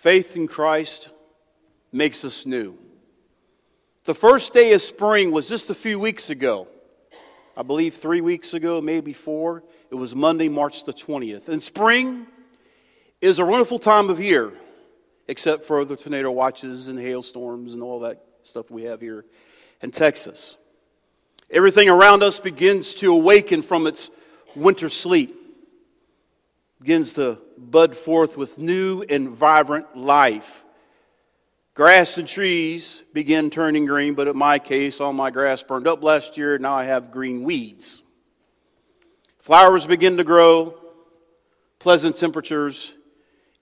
Faith in Christ makes us new. The first day of spring was just a few weeks ago. I believe three weeks ago, maybe four. It was Monday, March the 20th. And spring is a wonderful time of year, except for the tornado watches and hailstorms and all that stuff we have here in Texas. Everything around us begins to awaken from its winter sleep, begins to bud forth with new and vibrant life. Grass and trees begin turning green, but in my case, all my grass burned up last year. Now I have green weeds. Flowers begin to grow, pleasant temperatures,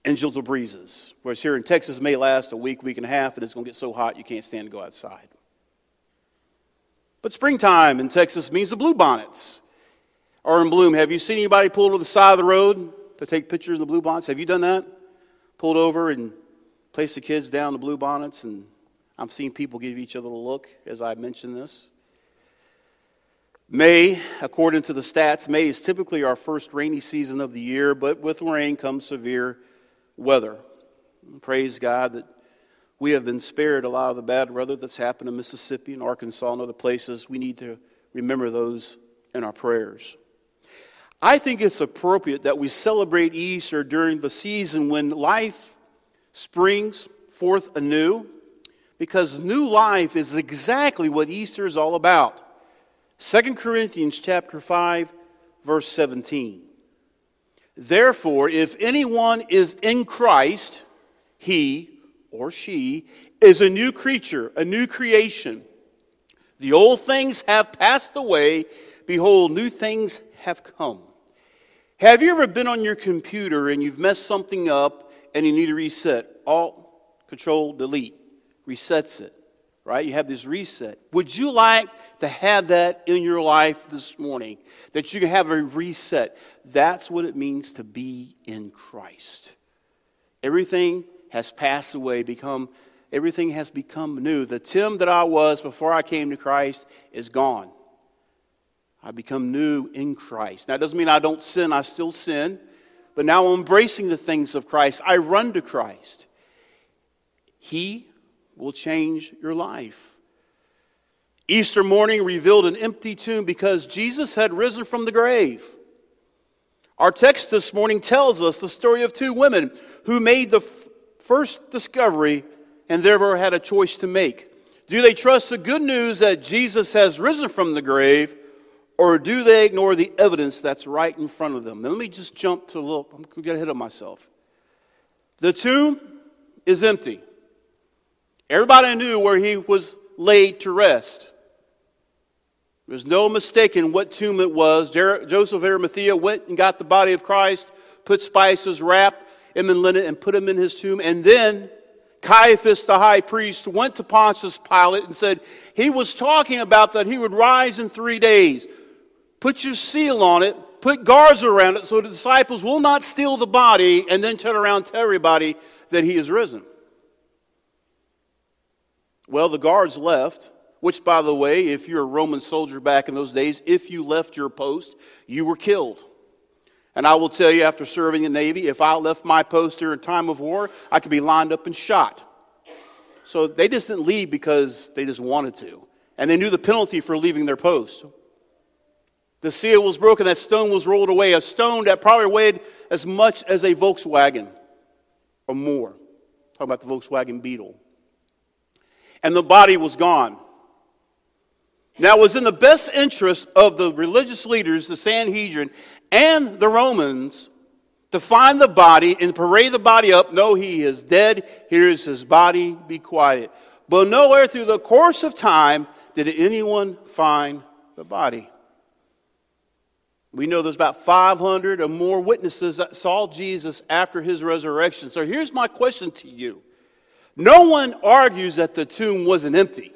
and gentle breezes. Whereas here in Texas, may last a week, week and a half, and it's going to get so hot you can't stand to go outside. But springtime in Texas means the bluebonnets are in bloom. Have you seen anybody pull to the side of the road to take pictures of the bluebonnets? Have you done that? Pulled over and placed the kids down the bluebonnets, and I'm seeing people give each other a look as I mention this. May, according to the stats, May is typically our first rainy season of the year, but with rain comes severe weather. Praise God that we have been spared a lot of the bad weather that's happened in Mississippi and Arkansas and other places. We need to remember those in our prayers. I think it's appropriate that we celebrate Easter during the season when life springs forth anew, because new life is exactly what Easter is all about. 2 Corinthians chapter 5 verse 17. Therefore, if anyone is in Christ, he or she is a new creature, a new creation. The old things have passed away. Behold, new things have come. Have you ever been on your computer and you've messed something up and you need to reset? Alt, Control, Delete resets it, right? You have this reset. Would you like to have that in your life this morning? That you can have a reset. That's what it means to be in Christ. Everything has passed away, become everything has become new. The Tim that I was before I came to Christ is gone. I become new in Christ. Now, it doesn't mean I don't sin, I still sin, but now I'm embracing the things of Christ. I run to Christ. He will change your life. Easter morning revealed an empty tomb because Jesus had risen from the grave. Our text this morning tells us the story of two women who made the first discovery and therefore had a choice to make. Do they trust the good news that Jesus has risen from the grave, or do they ignore the evidence that's right in front of them? Now, let me just jump to a little, I'm going to get ahead of myself. The tomb is empty. Everybody knew where he was laid to rest. There's no mistaking what tomb it was. Joseph of Arimathea went and got the body of Christ, put spices, wrapped him in linen and put him in his tomb. And then Caiaphas, the high priest, went to Pontius Pilate and said, He was talking about that he would rise in three days. Put your seal on it, put guards around it so the disciples will not steal the body and then turn around and tell everybody that he is risen. Well, the guards left, which, by the way, if you're a Roman soldier back in those days, if you left your post, you were killed. And I will tell you, after serving in the Navy, if I left my post during a time of war, I could be lined up and shot. So they just didn't leave because they just wanted to. And they knew the penalty for leaving their post. The seal was broken, that stone was rolled away, a stone that probably weighed as much as a Volkswagen or more. Talking about the Volkswagen Beetle. And the body was gone. Now, it was in the best interest of the religious leaders, the Sanhedrin, and the Romans to find the body and parade the body up. No, he is dead. Here is his body. Be quiet. But nowhere through the course of time did anyone find the body. We know there's about 500 or more witnesses that saw Jesus after his resurrection. So here's my question to you. No one argues that the tomb wasn't empty.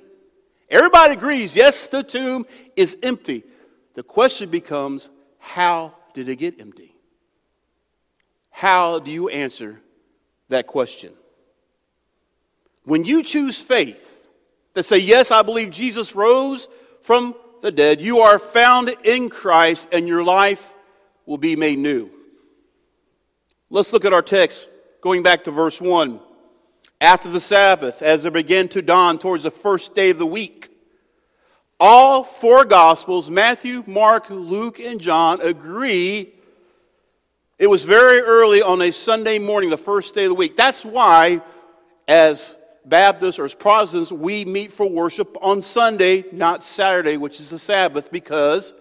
Everybody agrees, yes, the tomb is empty. The question becomes, how did it get empty? How do you answer that question? When you choose faith, that say, Yes, I believe Jesus rose from the dead, you are found in Christ and your life will be made new. Let's look at our text, going back to verse 1. after the Sabbath, as it began to dawn towards the first day of the week. All four Gospels, Matthew, Mark, Luke, and John, agree it was very early on a Sunday morning, the first day of the week. That's why, as Baptists or as Protestants, we meet for worship on Sunday, not Saturday, which is the Sabbath, because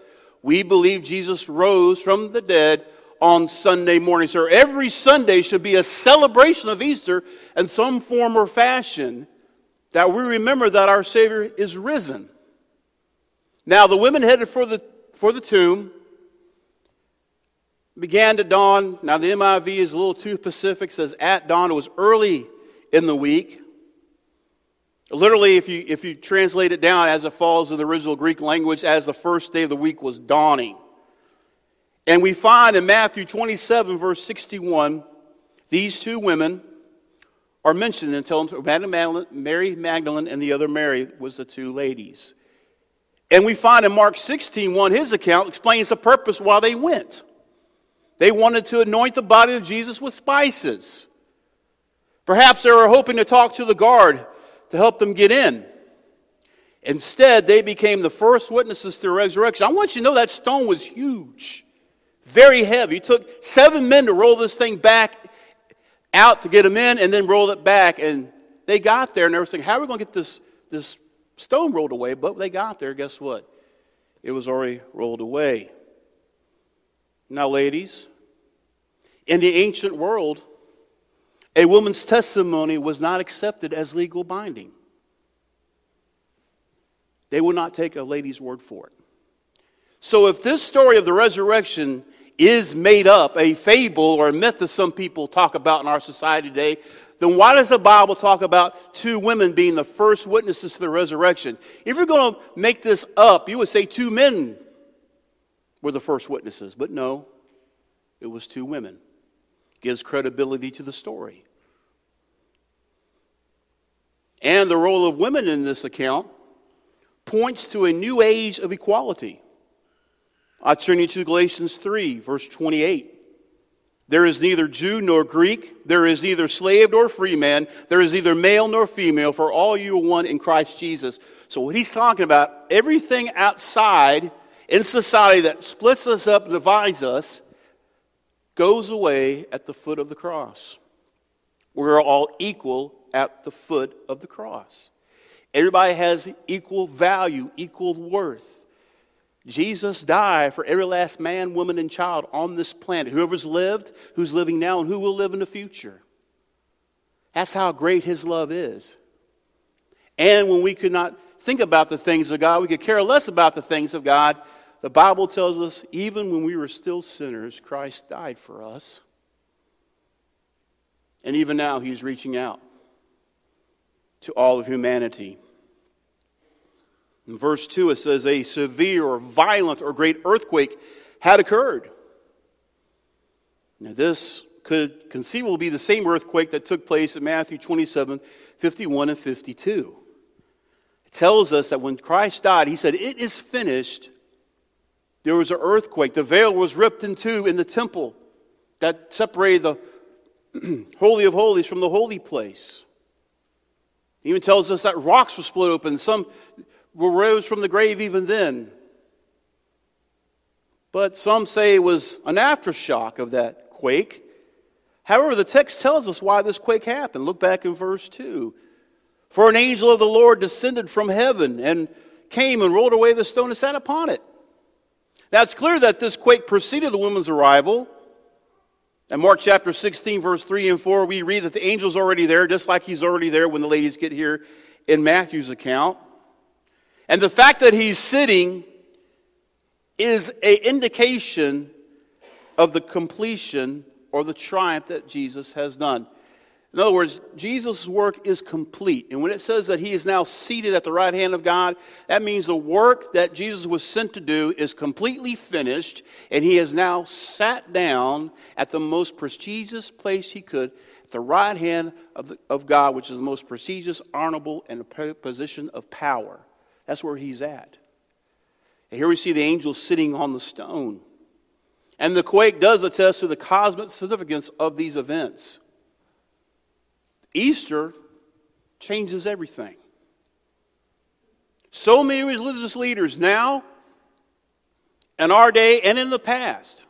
we believe Jesus rose from the dead on Sunday morning. So every Sunday should be a celebration of Easter in some form or fashion that we remember that our Savior is risen. Now, the women headed for the, for the tomb began to dawn. Now, the NIV is a little too specific, says at dawn. It was early in the week. Literally, if you, if you translate it down as it falls in the original Greek language, as the first day of the week was dawning. And we find in Matthew 27, verse 61, these two women are mentioned until Mary Magdalene and the other Mary was the two ladies. And we find in Mark 16, 1, his account explains the purpose why they went. They wanted to anoint the body of Jesus with spices. Perhaps they were hoping to talk to the guard to help them get in. Instead, they became the first witnesses to the resurrection. I want you to know that stone was huge, very heavy. It took seven men to roll this thing back out to get them in and then roll it back. And they got there and they were saying, How are we going to get this, this stone rolled away? But they got there. Guess what? It was already rolled away. Now, ladies, in the ancient world, a woman's testimony was not accepted as legal binding. They would not take a lady's word for it. So, if this story of the resurrection is made up, a fable or a myth that some people talk about in our society today, then why does the Bible talk about two women being the first witnesses to the resurrection? If you're going to make this up, you would say two men were the first witnesses, but no, it was two women gives credibility to the story. And the role of women in this account points to a new age of equality. I turn you to Galatians 3, verse 28. There is neither Jew nor Greek, there is neither slave nor free man, there is neither male nor female, for all you are one in Christ Jesus. So, what he's talking about, everything outside in society that splits us up, divides us, goes away at the foot of the cross. We're all equal at the foot of the cross. Everybody has equal value, equal worth. Jesus died for every last man, woman, and child on this planet. Whoever's lived, who's living now, and who will live in the future. That's how great his love is. And when we could not think about the things of God, we could care less about the things of God, the Bible tells us even when we were still sinners, Christ died for us. And even now, he's reaching out to all of humanity. In verse 2, it says, A severe or violent or great earthquake had occurred. Now, this could conceivably be the same earthquake that took place in Matthew 27 51 and 52. It tells us that when Christ died, he said, It is finished. There was an earthquake. The veil was ripped in two in the temple that separated the Holy of Holies from the holy place. Even tells us that rocks were split open. Some were rose from the grave even then. But some say it was an aftershock of that quake. However, the text tells us why this quake happened. Look back in verse 2. For an angel of the Lord descended from heaven and came and rolled away the stone and sat upon it. Now it's clear that this quake preceded the woman's arrival. In Mark chapter 16, verse 3 and 4, we read that the angel's already there, just like he's already there when the ladies get here in Matthew's account. And the fact that he's sitting is an indication of the completion or the triumph that Jesus has done. In other words, Jesus' work is complete. And when it says that he is now seated at the right hand of God, that means the work that Jesus was sent to do is completely finished, and he has now sat down at the most prestigious place he could, at the right hand of, the, of God, which is the most prestigious, honorable, and a position of power. That's where he's at. And here we see the angel sitting on the stone. And the quake does attest to the cosmic significance of these events. Easter changes everything. So many religious leaders now, in our day and in the past,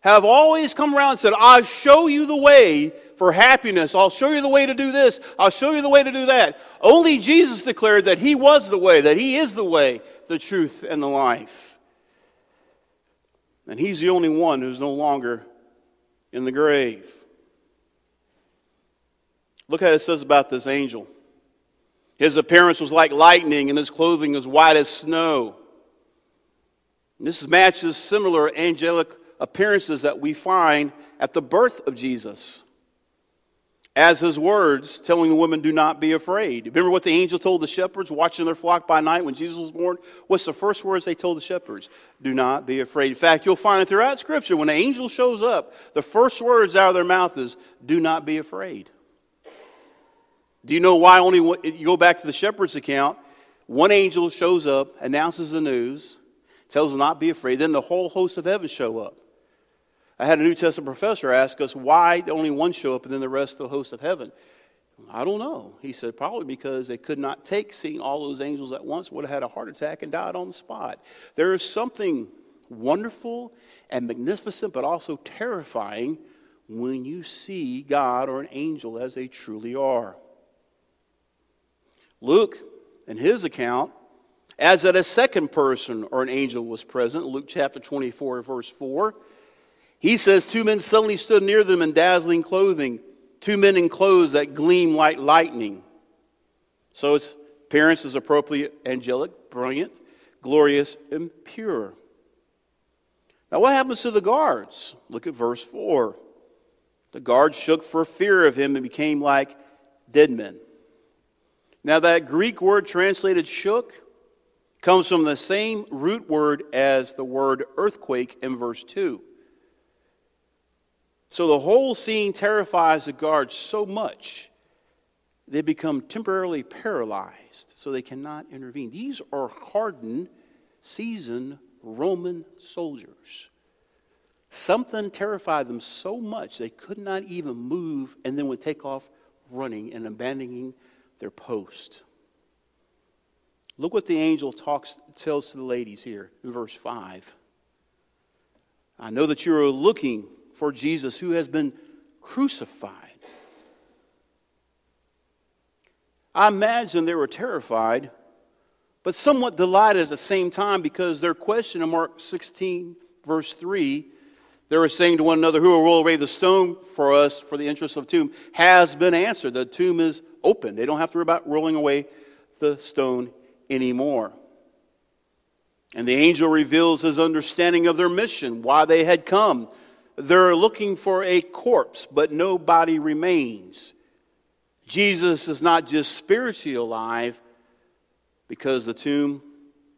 have always come around and said, I'll show you the way for happiness. I'll show you the way to do this. I'll show you the way to do that. Only Jesus declared that He was the way, that He is the way, the truth, and the life. And He's the only one who's no longer in the grave. Look what it says about this angel. His appearance was like lightning, and his clothing was white as snow. This matches similar angelic appearances that we find at the birth of Jesus. As his words telling the woman, Do not be afraid. Remember what the angel told the shepherds watching their flock by night when Jesus was born? What's the first words they told the shepherds? Do not be afraid. In fact, you'll find it throughout Scripture when the angel shows up, the first words out of their mouth is, Do not be afraid. Do you know why only one, you go back to the shepherd's account? One angel shows up, announces the news, tells them not to be afraid. Then the whole host of heaven show up. I had a New Testament professor ask us why only one show up and then the rest of the host of heaven. I don't know. He said probably because they could not take seeing all those angels at once, would have had a heart attack and died on the spot. There is something wonderful and magnificent, but also terrifying when you see God or an angel as they truly are. Luke, in his account, adds that a second person or an angel was present. Luke chapter 24, verse 4. He says, Two men suddenly stood near them in dazzling clothing, two men in clothes that gleam like lightning. So its appearance is appropriately angelic, brilliant, glorious, and pure. Now, what happens to the guards? Look at verse 4. The guards shook for fear of him and became like dead men. Now, that Greek word translated shook comes from the same root word as the word earthquake in verse 2. So the whole scene terrifies the guards so much they become temporarily paralyzed so they cannot intervene. These are hardened, seasoned Roman soldiers. Something terrified them so much they could not even move and then would take off running and abandoning their post. Look what the angel talks, tells to the ladies here in verse 5. I know that you are looking for Jesus who has been crucified. I imagine they were terrified, but somewhat delighted at the same time because their question in Mark 16, verse 3, they were saying to one another, Who will roll away the stone for us for the interest of the tomb? has been answered. The tomb is open. They don't have to worry about rolling away the stone anymore. And the angel reveals his understanding of their mission, why they had come. They're looking for a corpse, but no body remains. Jesus is not just spiritually alive because the tomb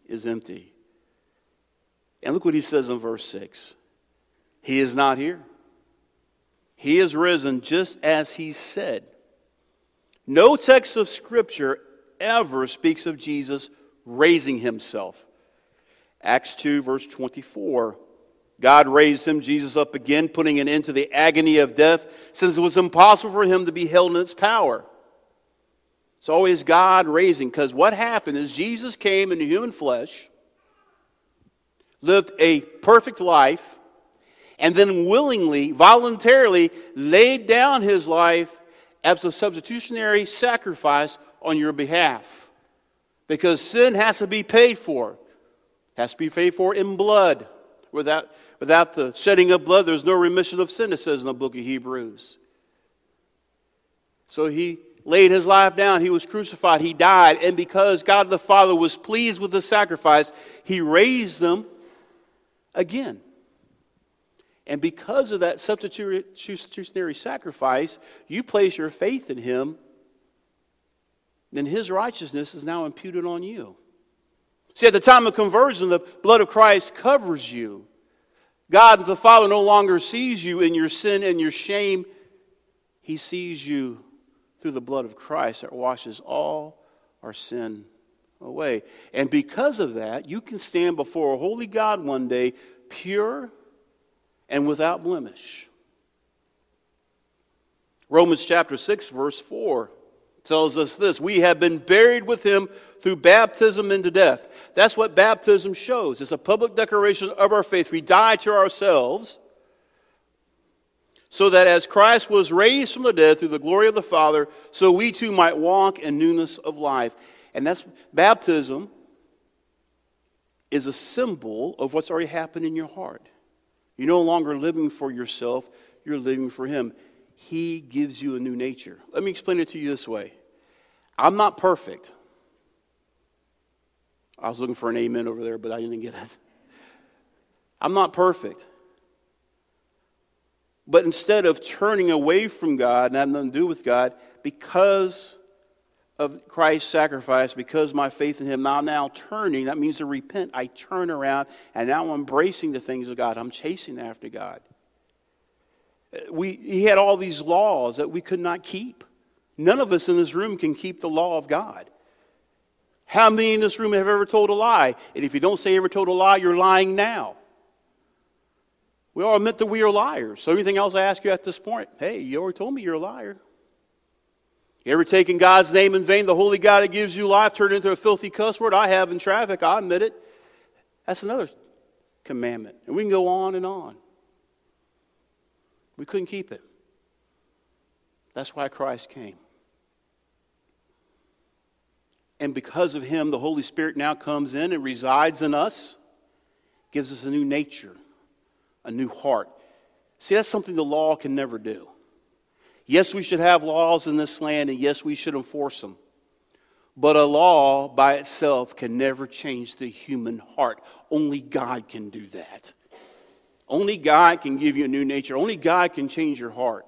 is empty. And look what he says in verse 6 He is not here. He is risen just as he said. No text of Scripture ever speaks of Jesus raising himself. Acts 2, verse 24. God raised him, Jesus, up again, putting an end to the agony of death, since it was impossible for him to be held in its power. It's always God raising, because what happened is Jesus came in human flesh, lived a perfect life, and then willingly, voluntarily laid down his life as a substitutionary sacrifice on your behalf. Because sin has to be paid for. It has to be paid for in blood. Without, without the shedding of blood, there's no remission of sin, it says in the book of Hebrews. So he laid his life down. He was crucified. He died. And because God the Father was pleased with the sacrifice, he raised them again. And because of that substitutionary sacrifice, you place your faith in him, then his righteousness is now imputed on you. See, at the time of conversion, the blood of Christ covers you. God the Father no longer sees you in your sin and your shame. He sees you through the blood of Christ that washes all our sin away. And because of that, you can stand before a holy God one day, pure and without blemish. Romans chapter 6, verse 4 tells us this we have been buried with him through baptism into death. That's what baptism shows. It's a public declaration of our faith. We die to ourselves so that as Christ was raised from the dead through the glory of the Father, so we too might walk in newness of life. And that's baptism is a symbol of what's already happened in your heart. You're no longer living for yourself, you're living for Him. He gives you a new nature. Let me explain it to you this way I'm not perfect. I was looking for an amen over there, but I didn't get it. I'm not perfect. But instead of turning away from God and having nothing to do with God, because of Christ's sacrifice, because my faith in Him, now now turning, that means to repent. I turn around and now I'm embracing the things of God. I'm chasing after God. Uh, we, he had all these laws that we could not keep. None of us in this room can keep the law of God. How many in this room have ever told a lie? And if you don't say ever told a lie, you're lying now. We all admit that we are liars. So anything else I ask you at this point? Hey, you already told me you're a liar. You ever taken God's name in vain, the holy God that gives you life, turned into a filthy cuss word? I have in traffic, I admit it. That's another commandment. And we can go on and on. We couldn't keep it. That's why Christ came. And because of him, the Holy Spirit now comes in and resides in us, gives us a new nature, a new heart. See, that's something the law can never do. Yes, we should have laws in this land, and yes, we should enforce them. But a law by itself can never change the human heart. Only God can do that. Only God can give you a new nature. Only God can change your heart.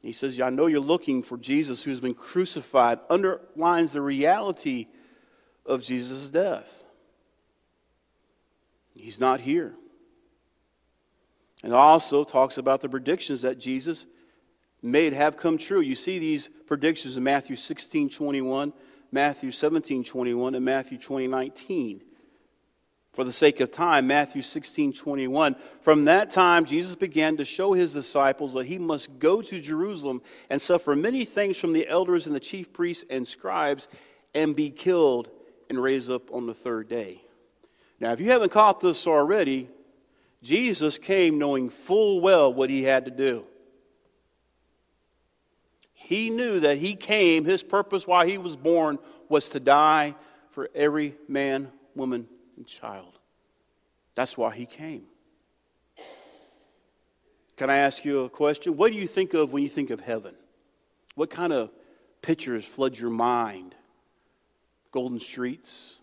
He says, I know you're looking for Jesus who's been crucified, underlines the reality of Jesus' death. He's not here. And also talks about the predictions that Jesus made have come true. You see these predictions in Matthew 16 21, Matthew 17 21, and Matthew 20 19 for the sake of time, Matthew 16 21. From that time, Jesus began to show his disciples that he must go to Jerusalem and suffer many things from the elders and the chief priests and scribes and be killed and raised up on the third day. Now, if you haven't caught this already, Jesus came knowing full well what he had to do. He knew that he came, his purpose while he was born was to die for every man, woman, and child. That's why he came. Can I ask you a question? What do you think of when you think of heaven? What kind of pictures flood your mind? Golden streets.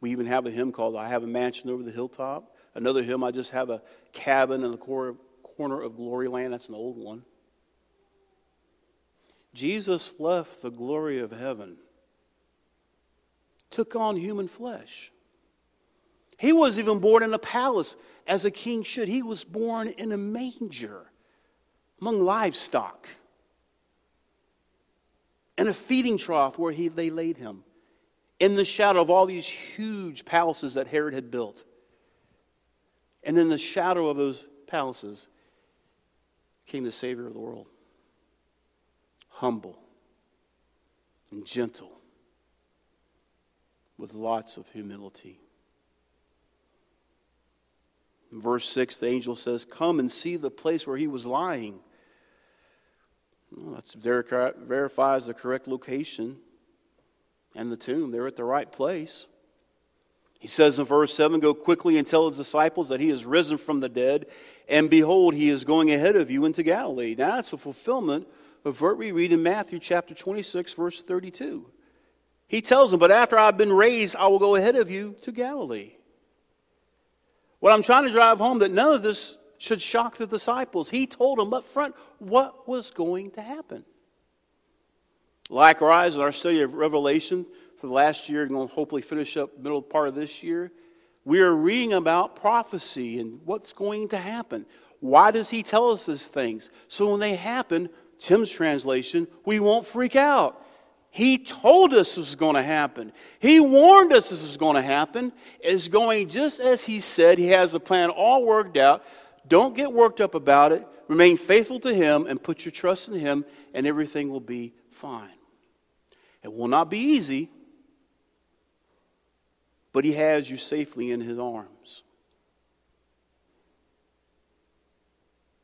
We even have a hymn called I Have a Mansion Over the Hilltop. Another hymn, I just have a cabin in the corner of glory land. That's an old one. Jesus left the glory of heaven, took on human flesh. He was even born in a palace as a king should. He was born in a manger among livestock in a feeding trough where he, they laid him in the shadow of all these huge palaces that Herod had built. And in the shadow of those palaces came the Savior of the world. Humble and gentle with lots of humility verse 6, the angel says, Come and see the place where he was lying. Well, that verifies the correct location and the tomb. They're at the right place. He says in verse 7 Go quickly and tell his disciples that he is risen from the dead, and behold, he is going ahead of you into Galilee. Now, that's a fulfillment of what we read in Matthew chapter 26, verse 32. He tells them, But after I've been raised, I will go ahead of you to Galilee. What I'm trying to drive home that none of this should shock the disciples. He told them up front what was going to happen. Likewise, in our study of Revelation for the last year, and we'll hopefully finish up middle part of this year, we are reading about prophecy and what's going to happen. Why does he tell us these things? So when they happen, Tim's translation, we won't freak out. He told us this was going to happen. He warned us this was going to happen. It's going just as He said. He has the plan all worked out. Don't get worked up about it. remain faithful to Him and put your trust in Him, and everything will be fine. It will not be easy, but He has you safely in His arms.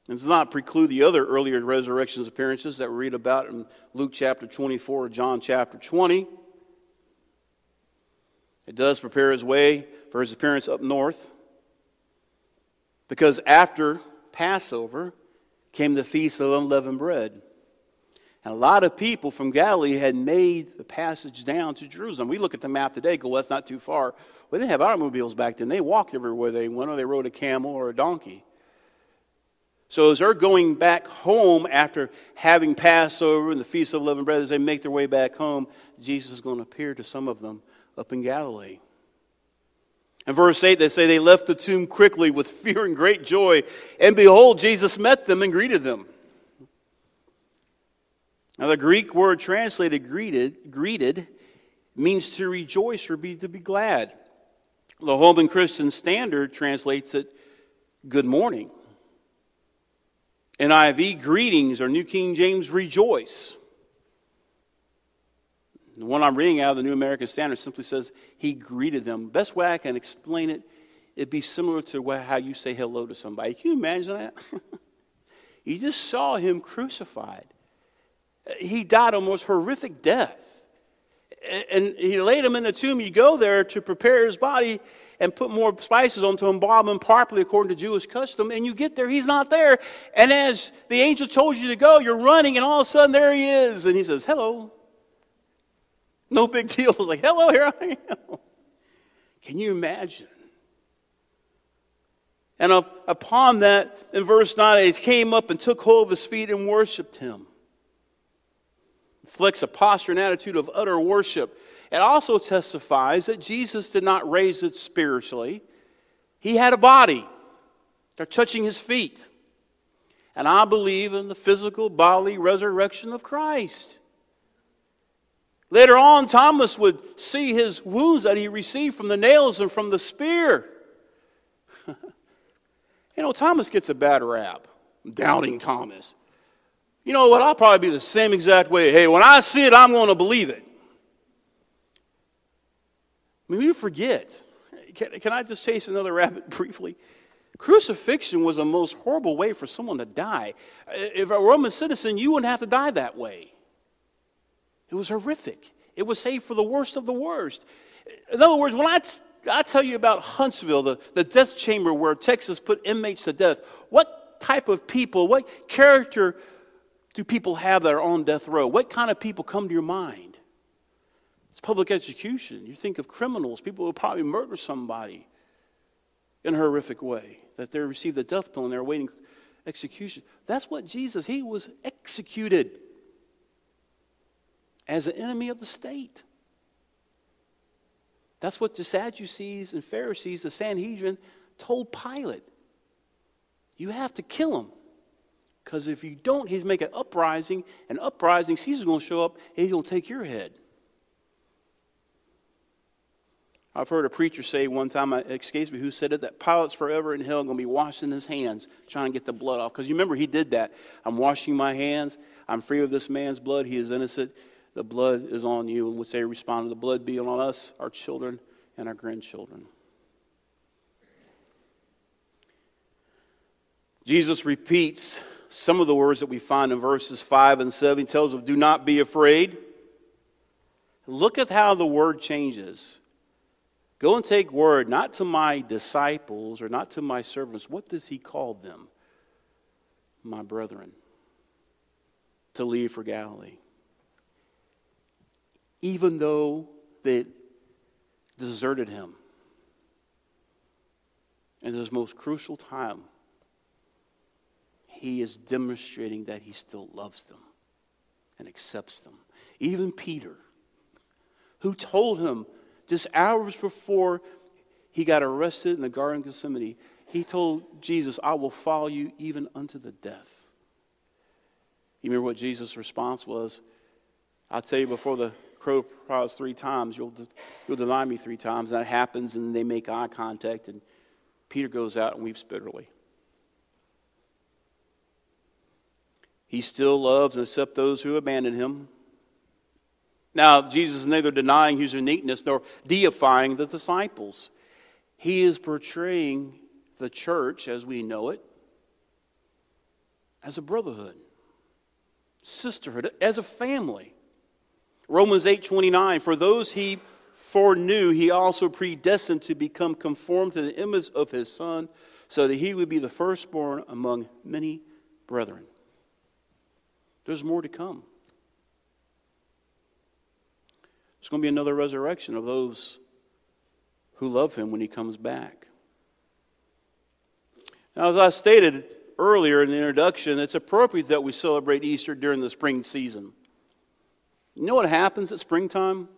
And does not preclude the other earlier resurrections appearances that we read about in Luke chapter 24 or John chapter 20. It does prepare his way for his appearance up north. Because after Passover came the Feast of Unleavened Bread. And a lot of people from Galilee had made the passage down to Jerusalem. We look at the map today, go, well, that's not too far. Well, they didn't have automobiles back then. They walked everywhere they went, or they rode a camel or a donkey. So as they're going back home after having Passover and the Feast of Unleavened Bread, as they make their way back home, Jesus is going to appear to some of them up in Galilee. In verse 8, they say they left the tomb quickly with fear and great joy, and behold, Jesus met them and greeted them. Now, the Greek word translated greeted, greeted means to rejoice or be to be glad. The Holman Christian Standard translates it good morning. NIV, greetings, or New King James, rejoice. The one I'm reading out of the New American Standard simply says, He greeted them. Best way I can explain it, it'd be similar to how you say hello to somebody. Can you imagine that? you just saw Him crucified. He died a most horrific death. And He laid Him in the tomb. You go there to prepare His body and put more spices onto him, embalm him properly according to Jewish custom, and you get there, he's not there. And as the angel told you to go, you're running, and all of a sudden there he is. And he says, Hello. No big deal. It's like, hello, here I am. Can you imagine? And upon that, in verse 9, he came up and took hold of his feet and worshiped him. Reflects a posture and attitude of utter worship. It also testifies that Jesus did not raise it spiritually, he had a body. They're touching his feet. And I believe in the physical bodily resurrection of Christ. Later on, Thomas would see his wounds that he received from the nails and from the spear. you know, Thomas gets a bad rap. Doubting Thomas. You know what? I'll probably be the same exact way. Hey, when I see it, I'm going to believe it. I mean, we forget. Can, can I just taste another rabbit briefly? Crucifixion was the most horrible way for someone to die. If a Roman citizen, you wouldn't have to die that way. It was horrific. It was saved for the worst of the worst. In other words, when I, t- I tell you about Huntsville, the, the death chamber where Texas put inmates to death, what type of people, what character do people have that are on death row? What kind of people come to your mind? It's public execution. You think of criminals, people who probably murder somebody in a horrific way, that they received the death penalty and they're awaiting execution. That's what Jesus, he was executed as an enemy of the state. That's what the Sadducees and Pharisees, the Sanhedrin, told Pilate. You have to kill him. Because if you don't, he's making an uprising, and uprising, Caesar's going to show up and he's going to take your head. I've heard a preacher say one time, escapes me, who said it, that Pilate's forever in hell going to be washing his hands, trying to get the blood off. Because you remember, he did that. I'm washing my hands. I'm free of this man's blood. He is innocent the blood is on you. And would say, respond, the blood be on us, our children, and our grandchildren. Jesus repeats some of the words that we find in verses 5 and 7. He tells them, Do not be afraid. Look at how the word changes. Go and take word, not to my disciples or not to my servants. What does he call them? My brethren. To leave for Galilee even though they deserted him. In his most crucial time, he is demonstrating that he still loves them and accepts them. Even Peter, who told him just hours before he got arrested in the Garden of Gethsemane, he told Jesus, I will follow you even unto the death. You remember what Jesus' response was? I'll tell you before the crow cries three times, you'll, you'll deny me three times. And That happens, and they make eye contact, and Peter goes out and weeps bitterly. He still loves and accepts those who abandon him. Now, Jesus is neither denying his uniqueness nor deifying the disciples. He is portraying the church as we know it as a brotherhood, sisterhood, as a family. Romans 8:29 for those he foreknew he also predestined to become conformed to the image of his son so that he would be the firstborn among many brethren. There's more to come. There's going to be another resurrection of those who love him when he comes back. Now, as I stated earlier in the introduction, it's appropriate that we celebrate Easter during the spring season. You know what happens at springtime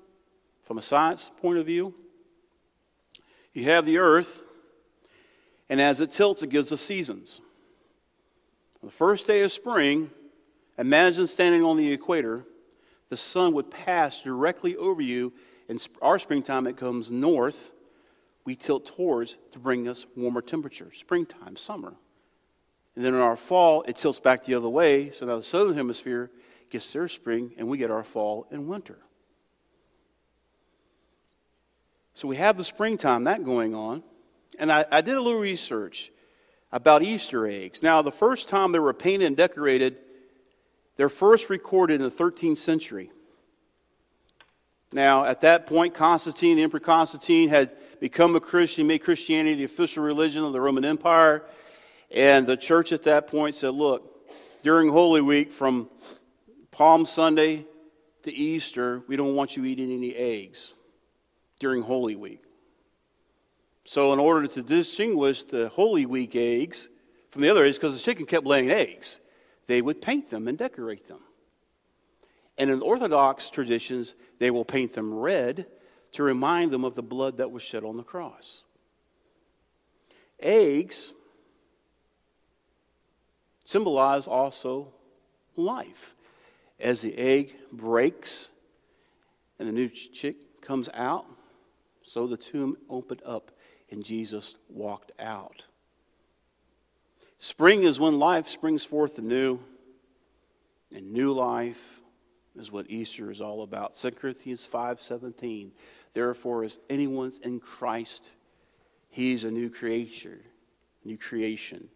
from a science point of view? You have the earth, and as it tilts, it gives the seasons. On the first day of spring, imagine standing on the equator the sun would pass directly over you. In our springtime, it comes north. We tilt towards to bring us warmer temperatures, springtime, summer. And then in our fall, it tilts back the other way. So now the southern hemisphere gets their spring, and we get our fall and winter. So we have the springtime, that going on. And I, I did a little research about Easter eggs. Now, the first time they were painted and decorated they're first recorded in the 13th century. Now, at that point, Constantine, the Emperor Constantine, had become a Christian, made Christianity the official religion of the Roman Empire. And the church at that point said, look, during Holy Week, from Palm Sunday to Easter, we don't want you eating any eggs during Holy Week. So, in order to distinguish the Holy Week eggs from the other eggs, because the chicken kept laying eggs, they would paint them and decorate them. And in Orthodox traditions, they will paint them red to remind them of the blood that was shed on the cross. Eggs symbolize also life. As the egg breaks and the new chick comes out, so the tomb opened up and Jesus walked out. Spring is when life springs forth anew, and new life is what Easter is all about. 2 Corinthians 5:17. Therefore, as anyone's in Christ, he's a new creature, new creation.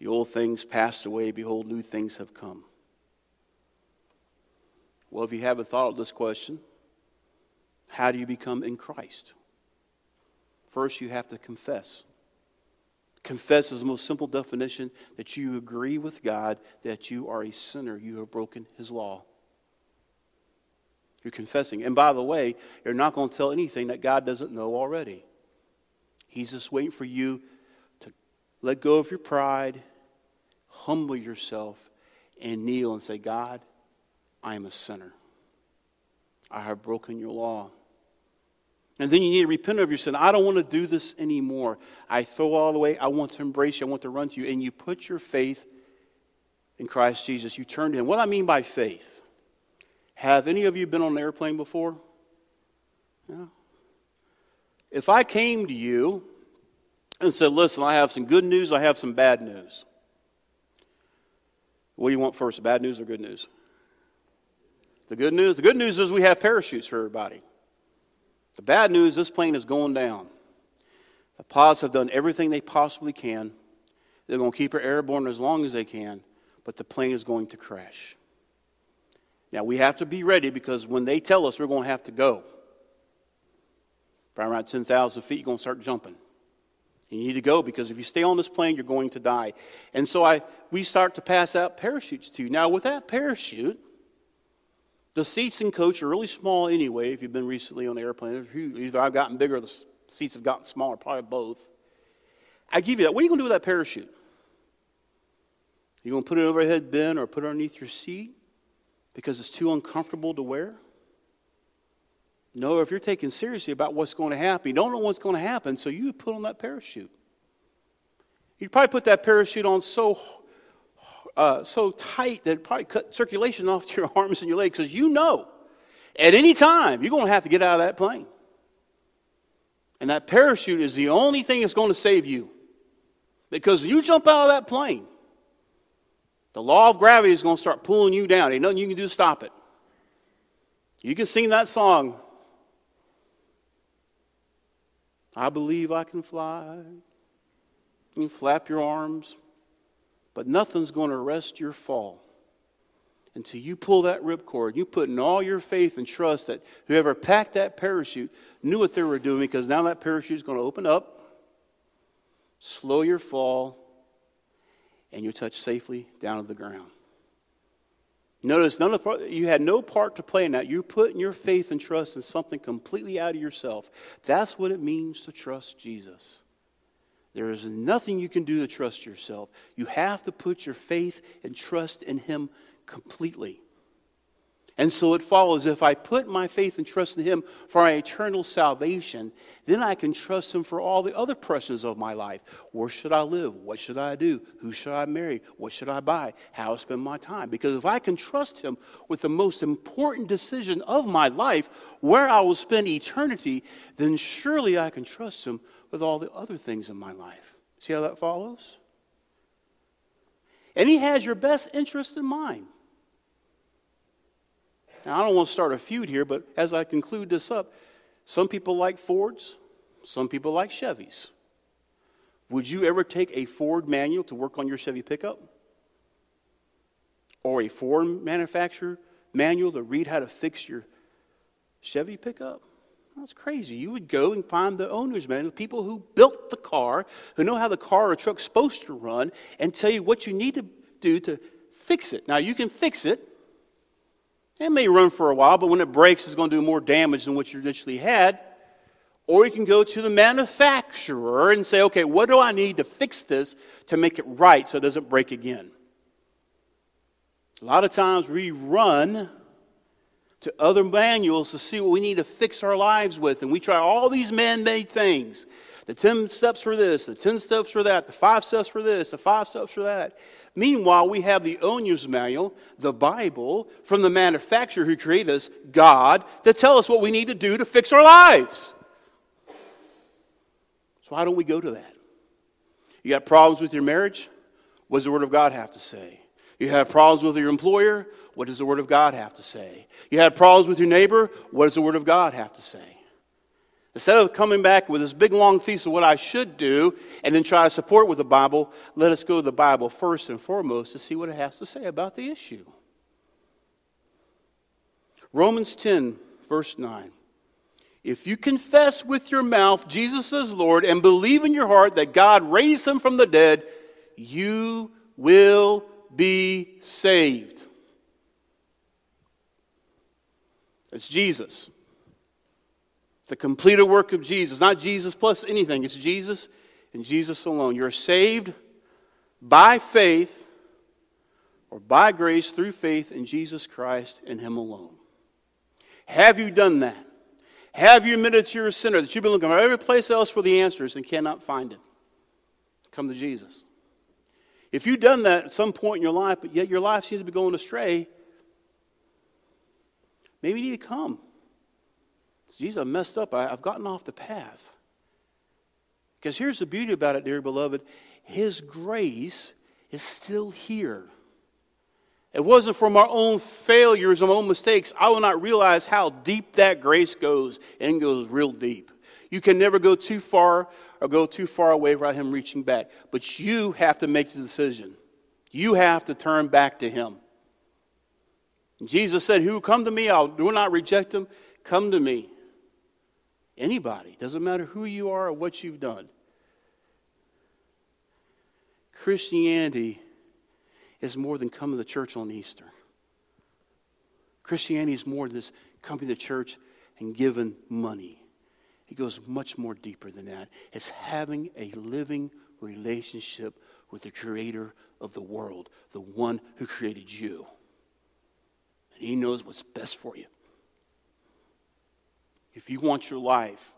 The old things passed away, behold, new things have come. Well, if you haven't thought of this question, how do you become in Christ? First, you have to confess. Confess is the most simple definition that you agree with God that you are a sinner. You have broken his law. You're confessing. And by the way, you're not going to tell anything that God doesn't know already. He's just waiting for you to let go of your pride, humble yourself, and kneel and say, God, I am a sinner. I have broken your law. And then you need to repent of your sin. I don't want to do this anymore. I throw all the way. I want to embrace you. I want to run to you. And you put your faith in Christ Jesus. You turn to Him. What I mean by faith? Have any of you been on an airplane before? Yeah. If I came to you and said, Listen, I have some good news, I have some bad news. What do you want first, bad news or good news? The good news? The good news is we have parachutes for everybody. The bad news this plane is going down. The pilots have done everything they possibly can. They're going to keep her airborne as long as they can, but the plane is going to crash. Now, we have to be ready because when they tell us we're going to have to go, around 10,000 feet, you're going to start jumping. You need to go because if you stay on this plane, you're going to die. And so I, we start to pass out parachutes to you. Now, with that parachute, the seats in coach are really small anyway, if you've been recently on an airplane. Either I've gotten bigger or the seats have gotten smaller, probably both. I give you that. What are you going to do with that parachute? You going to put it overhead bin or put it underneath your seat because it's too uncomfortable to wear? No, if you're taking seriously about what's going to happen, you don't know what's going to happen, so you put on that parachute. You'd probably put that parachute on so uh, so tight that it probably cut circulation off to your arms and your legs because you know at any time you're going to have to get out of that plane. And that parachute is the only thing that's going to save you. Because you jump out of that plane, The law of gravity is going to start pulling you down. Ain't nothing you can do to stop it. You can sing that song. I believe I can fly. You flap your arms, but nothing's going to arrest your fall until you pull that ripcord. You put in all your faith and trust that whoever packed that parachute knew what they were doing because now that parachute is going to open up, slow your fall, and you touch safely down to the ground. Notice none of the, you had no part to play in that. You're putting your faith and trust in something completely out of yourself. That's what it means to trust Jesus. There is nothing you can do to trust yourself. You have to put your faith and trust in Him completely. And so it follows if I put my faith and trust in Him for my eternal salvation, then I can trust Him for all the other questions of my life. Where should I live? What should I do? Who should I marry? What should I buy? How I spend my time? Because if I can trust Him with the most important decision of my life, where I will spend eternity, then surely I can trust Him with all the other things in my life. See how that follows? And He has your best interest in mind. Now, I don't want to start a feud here, but as I conclude this up, some people like Fords, some people like Chevys. Would you ever take a Ford manual to work on your Chevy pickup? Or a Ford manufacturer manual to read how to fix your Chevy pickup? That's crazy. You would go and find the owner's manual, people who built the car, who know how the car or truck's supposed to run, and tell you what you need to do to fix it. Now, you can fix it, it may run for a while, but when it breaks, it's going to do more damage than what you initially had. Or you can go to the manufacturer and say, okay, what do I need to fix this to make it right so it doesn't break again? A lot of times we run to other manuals to see what we need to fix our lives with, and we try all these man made things. The 10 steps for this, the 10 steps for that, the 5 steps for this, the 5 steps for that. Meanwhile, we have the owner's manual, the Bible, from the manufacturer who created us, God, to tell us what we need to do to fix our lives. So, why don't we go to that? You got problems with your marriage? What does the Word of God have to say? You have problems with your employer? What does the Word of God have to say? You have problems with your neighbor? What does the Word of God have to say? Instead of coming back with this big long thesis of what I should do and then try to support with the Bible, let us go to the Bible first and foremost to see what it has to say about the issue. Romans 10, verse 9. If you confess with your mouth Jesus is Lord and believe in your heart that God raised him from the dead, you will be saved. It's Jesus the completed work of Jesus. Not Jesus plus anything, it's Jesus and Jesus alone. You're saved by faith or by grace through faith in Jesus Christ and Him alone. Have you done that? Have you admitted to you're a sinner, that you've been looking for every place else for the answers and cannot find it? Come to Jesus. If you've done that at some point in your life, but yet your life seems to be going astray, maybe you need to come. Jesus, I messed up. I, I've gotten off the path. Because here's the beauty about it, dear beloved His grace is still here. It wasn't from our own failures, our own mistakes. I will not realize how deep that grace goes, and goes real deep. You can never go too far or go too far away without Him reaching back. But you have to make the decision. You have to turn back to Him. Jesus said, Who come to me, I will do not reject them. Come to me. Anybody, doesn't matter who you are or what you've done. Christianity is more than coming to church on Easter. Christianity is more than just coming to church and giving money. It goes much more deeper than that. It's having a living relationship with the creator of the world, the one who created you. And he knows what's best for you. If you want your life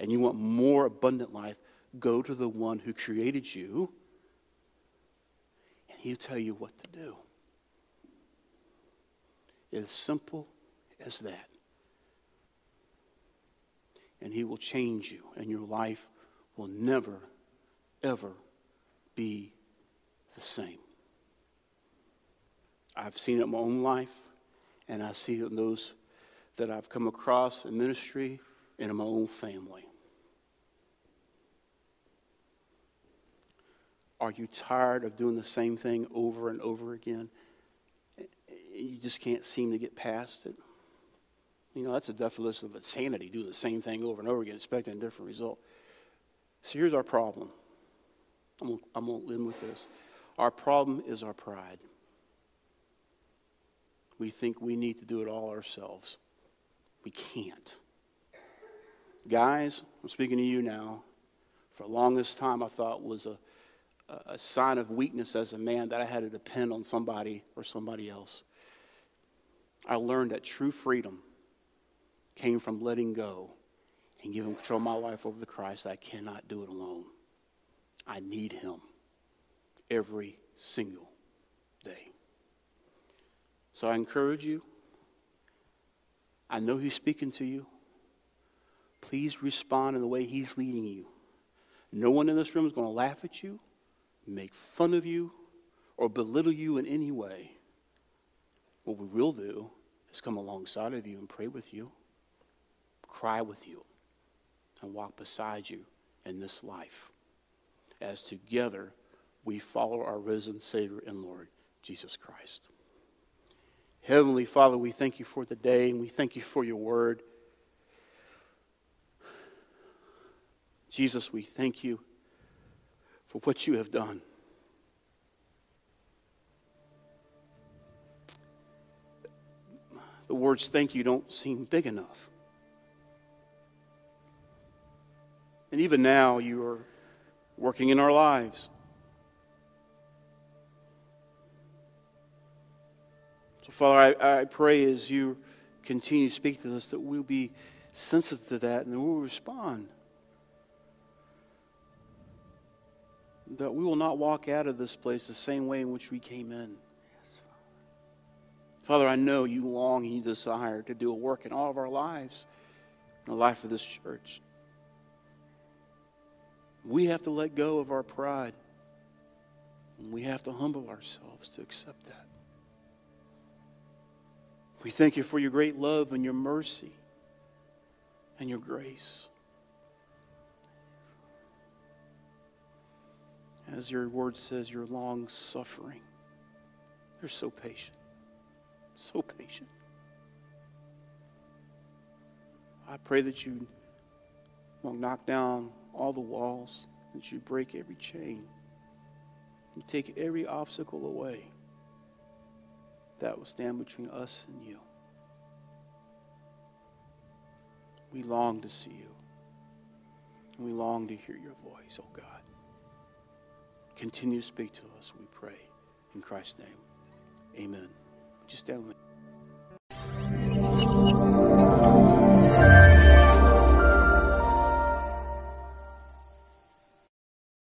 and you want more abundant life, go to the one who created you and he'll tell you what to do. It is simple as that. And he will change you, and your life will never, ever be the same. I've seen it in my own life, and I see it in those that I've come across in ministry and in my own family. Are you tired of doing the same thing over and over again? You just can't seem to get past it. You know, that's a definition of insanity, do the same thing over and over again, expecting a different result. So here's our problem. I'm going to end with this. Our problem is our pride. We think we need to do it all ourselves. We can't. Guys, I'm speaking to you now. For the longest time, I thought was a, a sign of weakness as a man that I had to depend on somebody or somebody else. I learned that true freedom came from letting go and giving control of my life over to Christ. I cannot do it alone. I need Him every single day. So I encourage you. I know He's speaking to you. Please respond in the way He's leading you. No one in this room is going to laugh at you, make fun of you, or belittle you in any way. What we will do is come alongside of you and pray with you, cry with you, and walk beside you in this life as together we follow our risen Savior and Lord, Jesus Christ. Heavenly Father, we thank you for the day and we thank you for your word. Jesus, we thank you for what you have done. The words thank you don't seem big enough. And even now, you are working in our lives. Father, I, I pray as you continue to speak to us that we'll be sensitive to that and that we'll respond. That we will not walk out of this place the same way in which we came in. Yes, Father, I know you long and you desire to do a work in all of our lives, in the life of this church. We have to let go of our pride. And we have to humble ourselves to accept that. We thank you for your great love and your mercy and your grace. As your word says, your long suffering. You're so patient. So patient. I pray that you won't knock down all the walls, that you break every chain. You take every obstacle away that will stand between us and you. We long to see you. We long to hear your voice, oh God. Continue to speak to us, we pray. In Christ's name, amen. Just stand with.